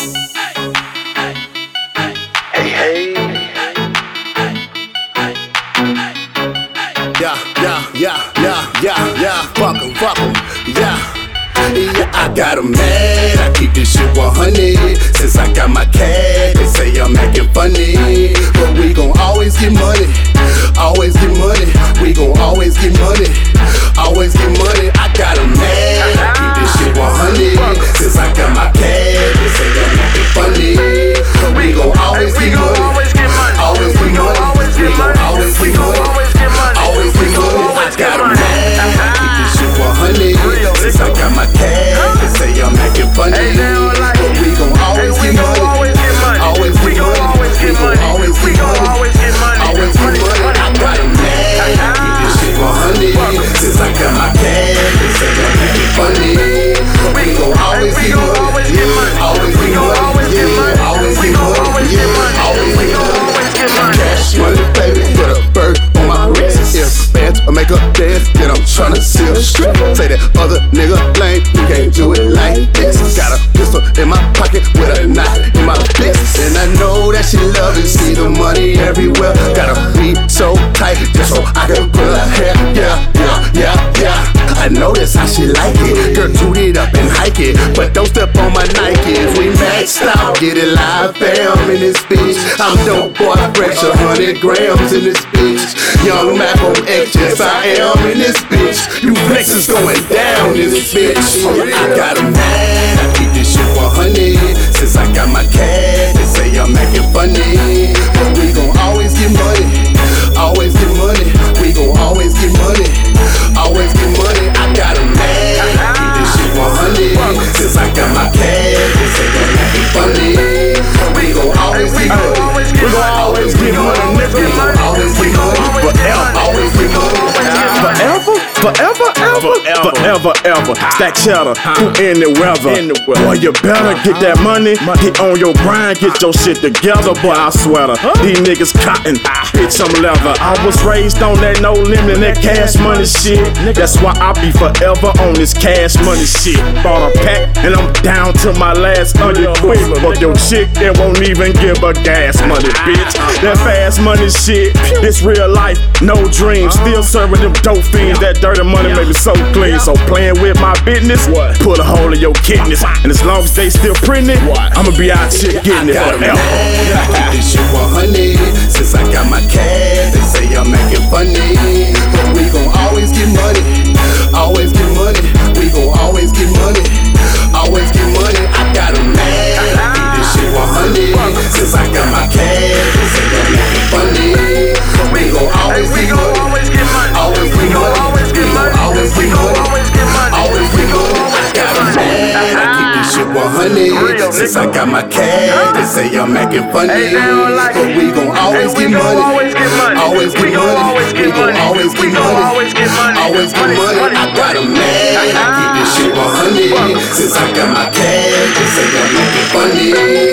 Yeah, yeah, yeah, yeah, yeah, yeah. Fuck 'em, fuck 'em, yeah. Yeah, I got 'em mad. I keep this shit 100. Since I got my everywhere. Gotta be so tight, just so I can pull her hair. Yeah, yeah, yeah, yeah. I that's how she like it. Girl, toot it up and hike it. But don't step on my Nikes. We maxed out, get it live, bam, in this bitch. I'm dope boy, fresh, hundred grams in this bitch. Young Mac on X, yes I am in this bitch. You flexes going down in this bitch. I got a mad, Forever, forever, forever, ever. Stack cheddar, who in the weather. Boy, you better get that uh-huh. money. Get on your grind, get your shit together. Boy, I swear to these niggas cotton, ah. bitch, I'm leather. I was raised on that no limit, that cash money shit. That's why I be forever on this cash money shit. Bought a pack, and I'm down to my last onion quick. But your chick, it won't even give a gas money, bitch. Ah. That fast money shit, it's real life, no dreams. Uh-huh. Still serving them dope fiends. That dirty money make me so clean. So playing with my business, what? put a hole in your kidneys. And as long as they still printing, I'ma be out here getting it forever. this shit 100. Since I got my cash, they say I'm acting funny. But we gon' always get money. Always get money. We gon' always get money. Always get money. I got. I keep this shit 100. Since I got my cash, this shit 100. Since I got my cash, they say I'm acting funny. Hey, they don't like But we gon' always get money. always get money. Always We get gon' money. always get money. always get money. always get money. Always get Money, money. money, I got 'em. I keep this shit 100. Since I got my cash, they say I'm acting funny.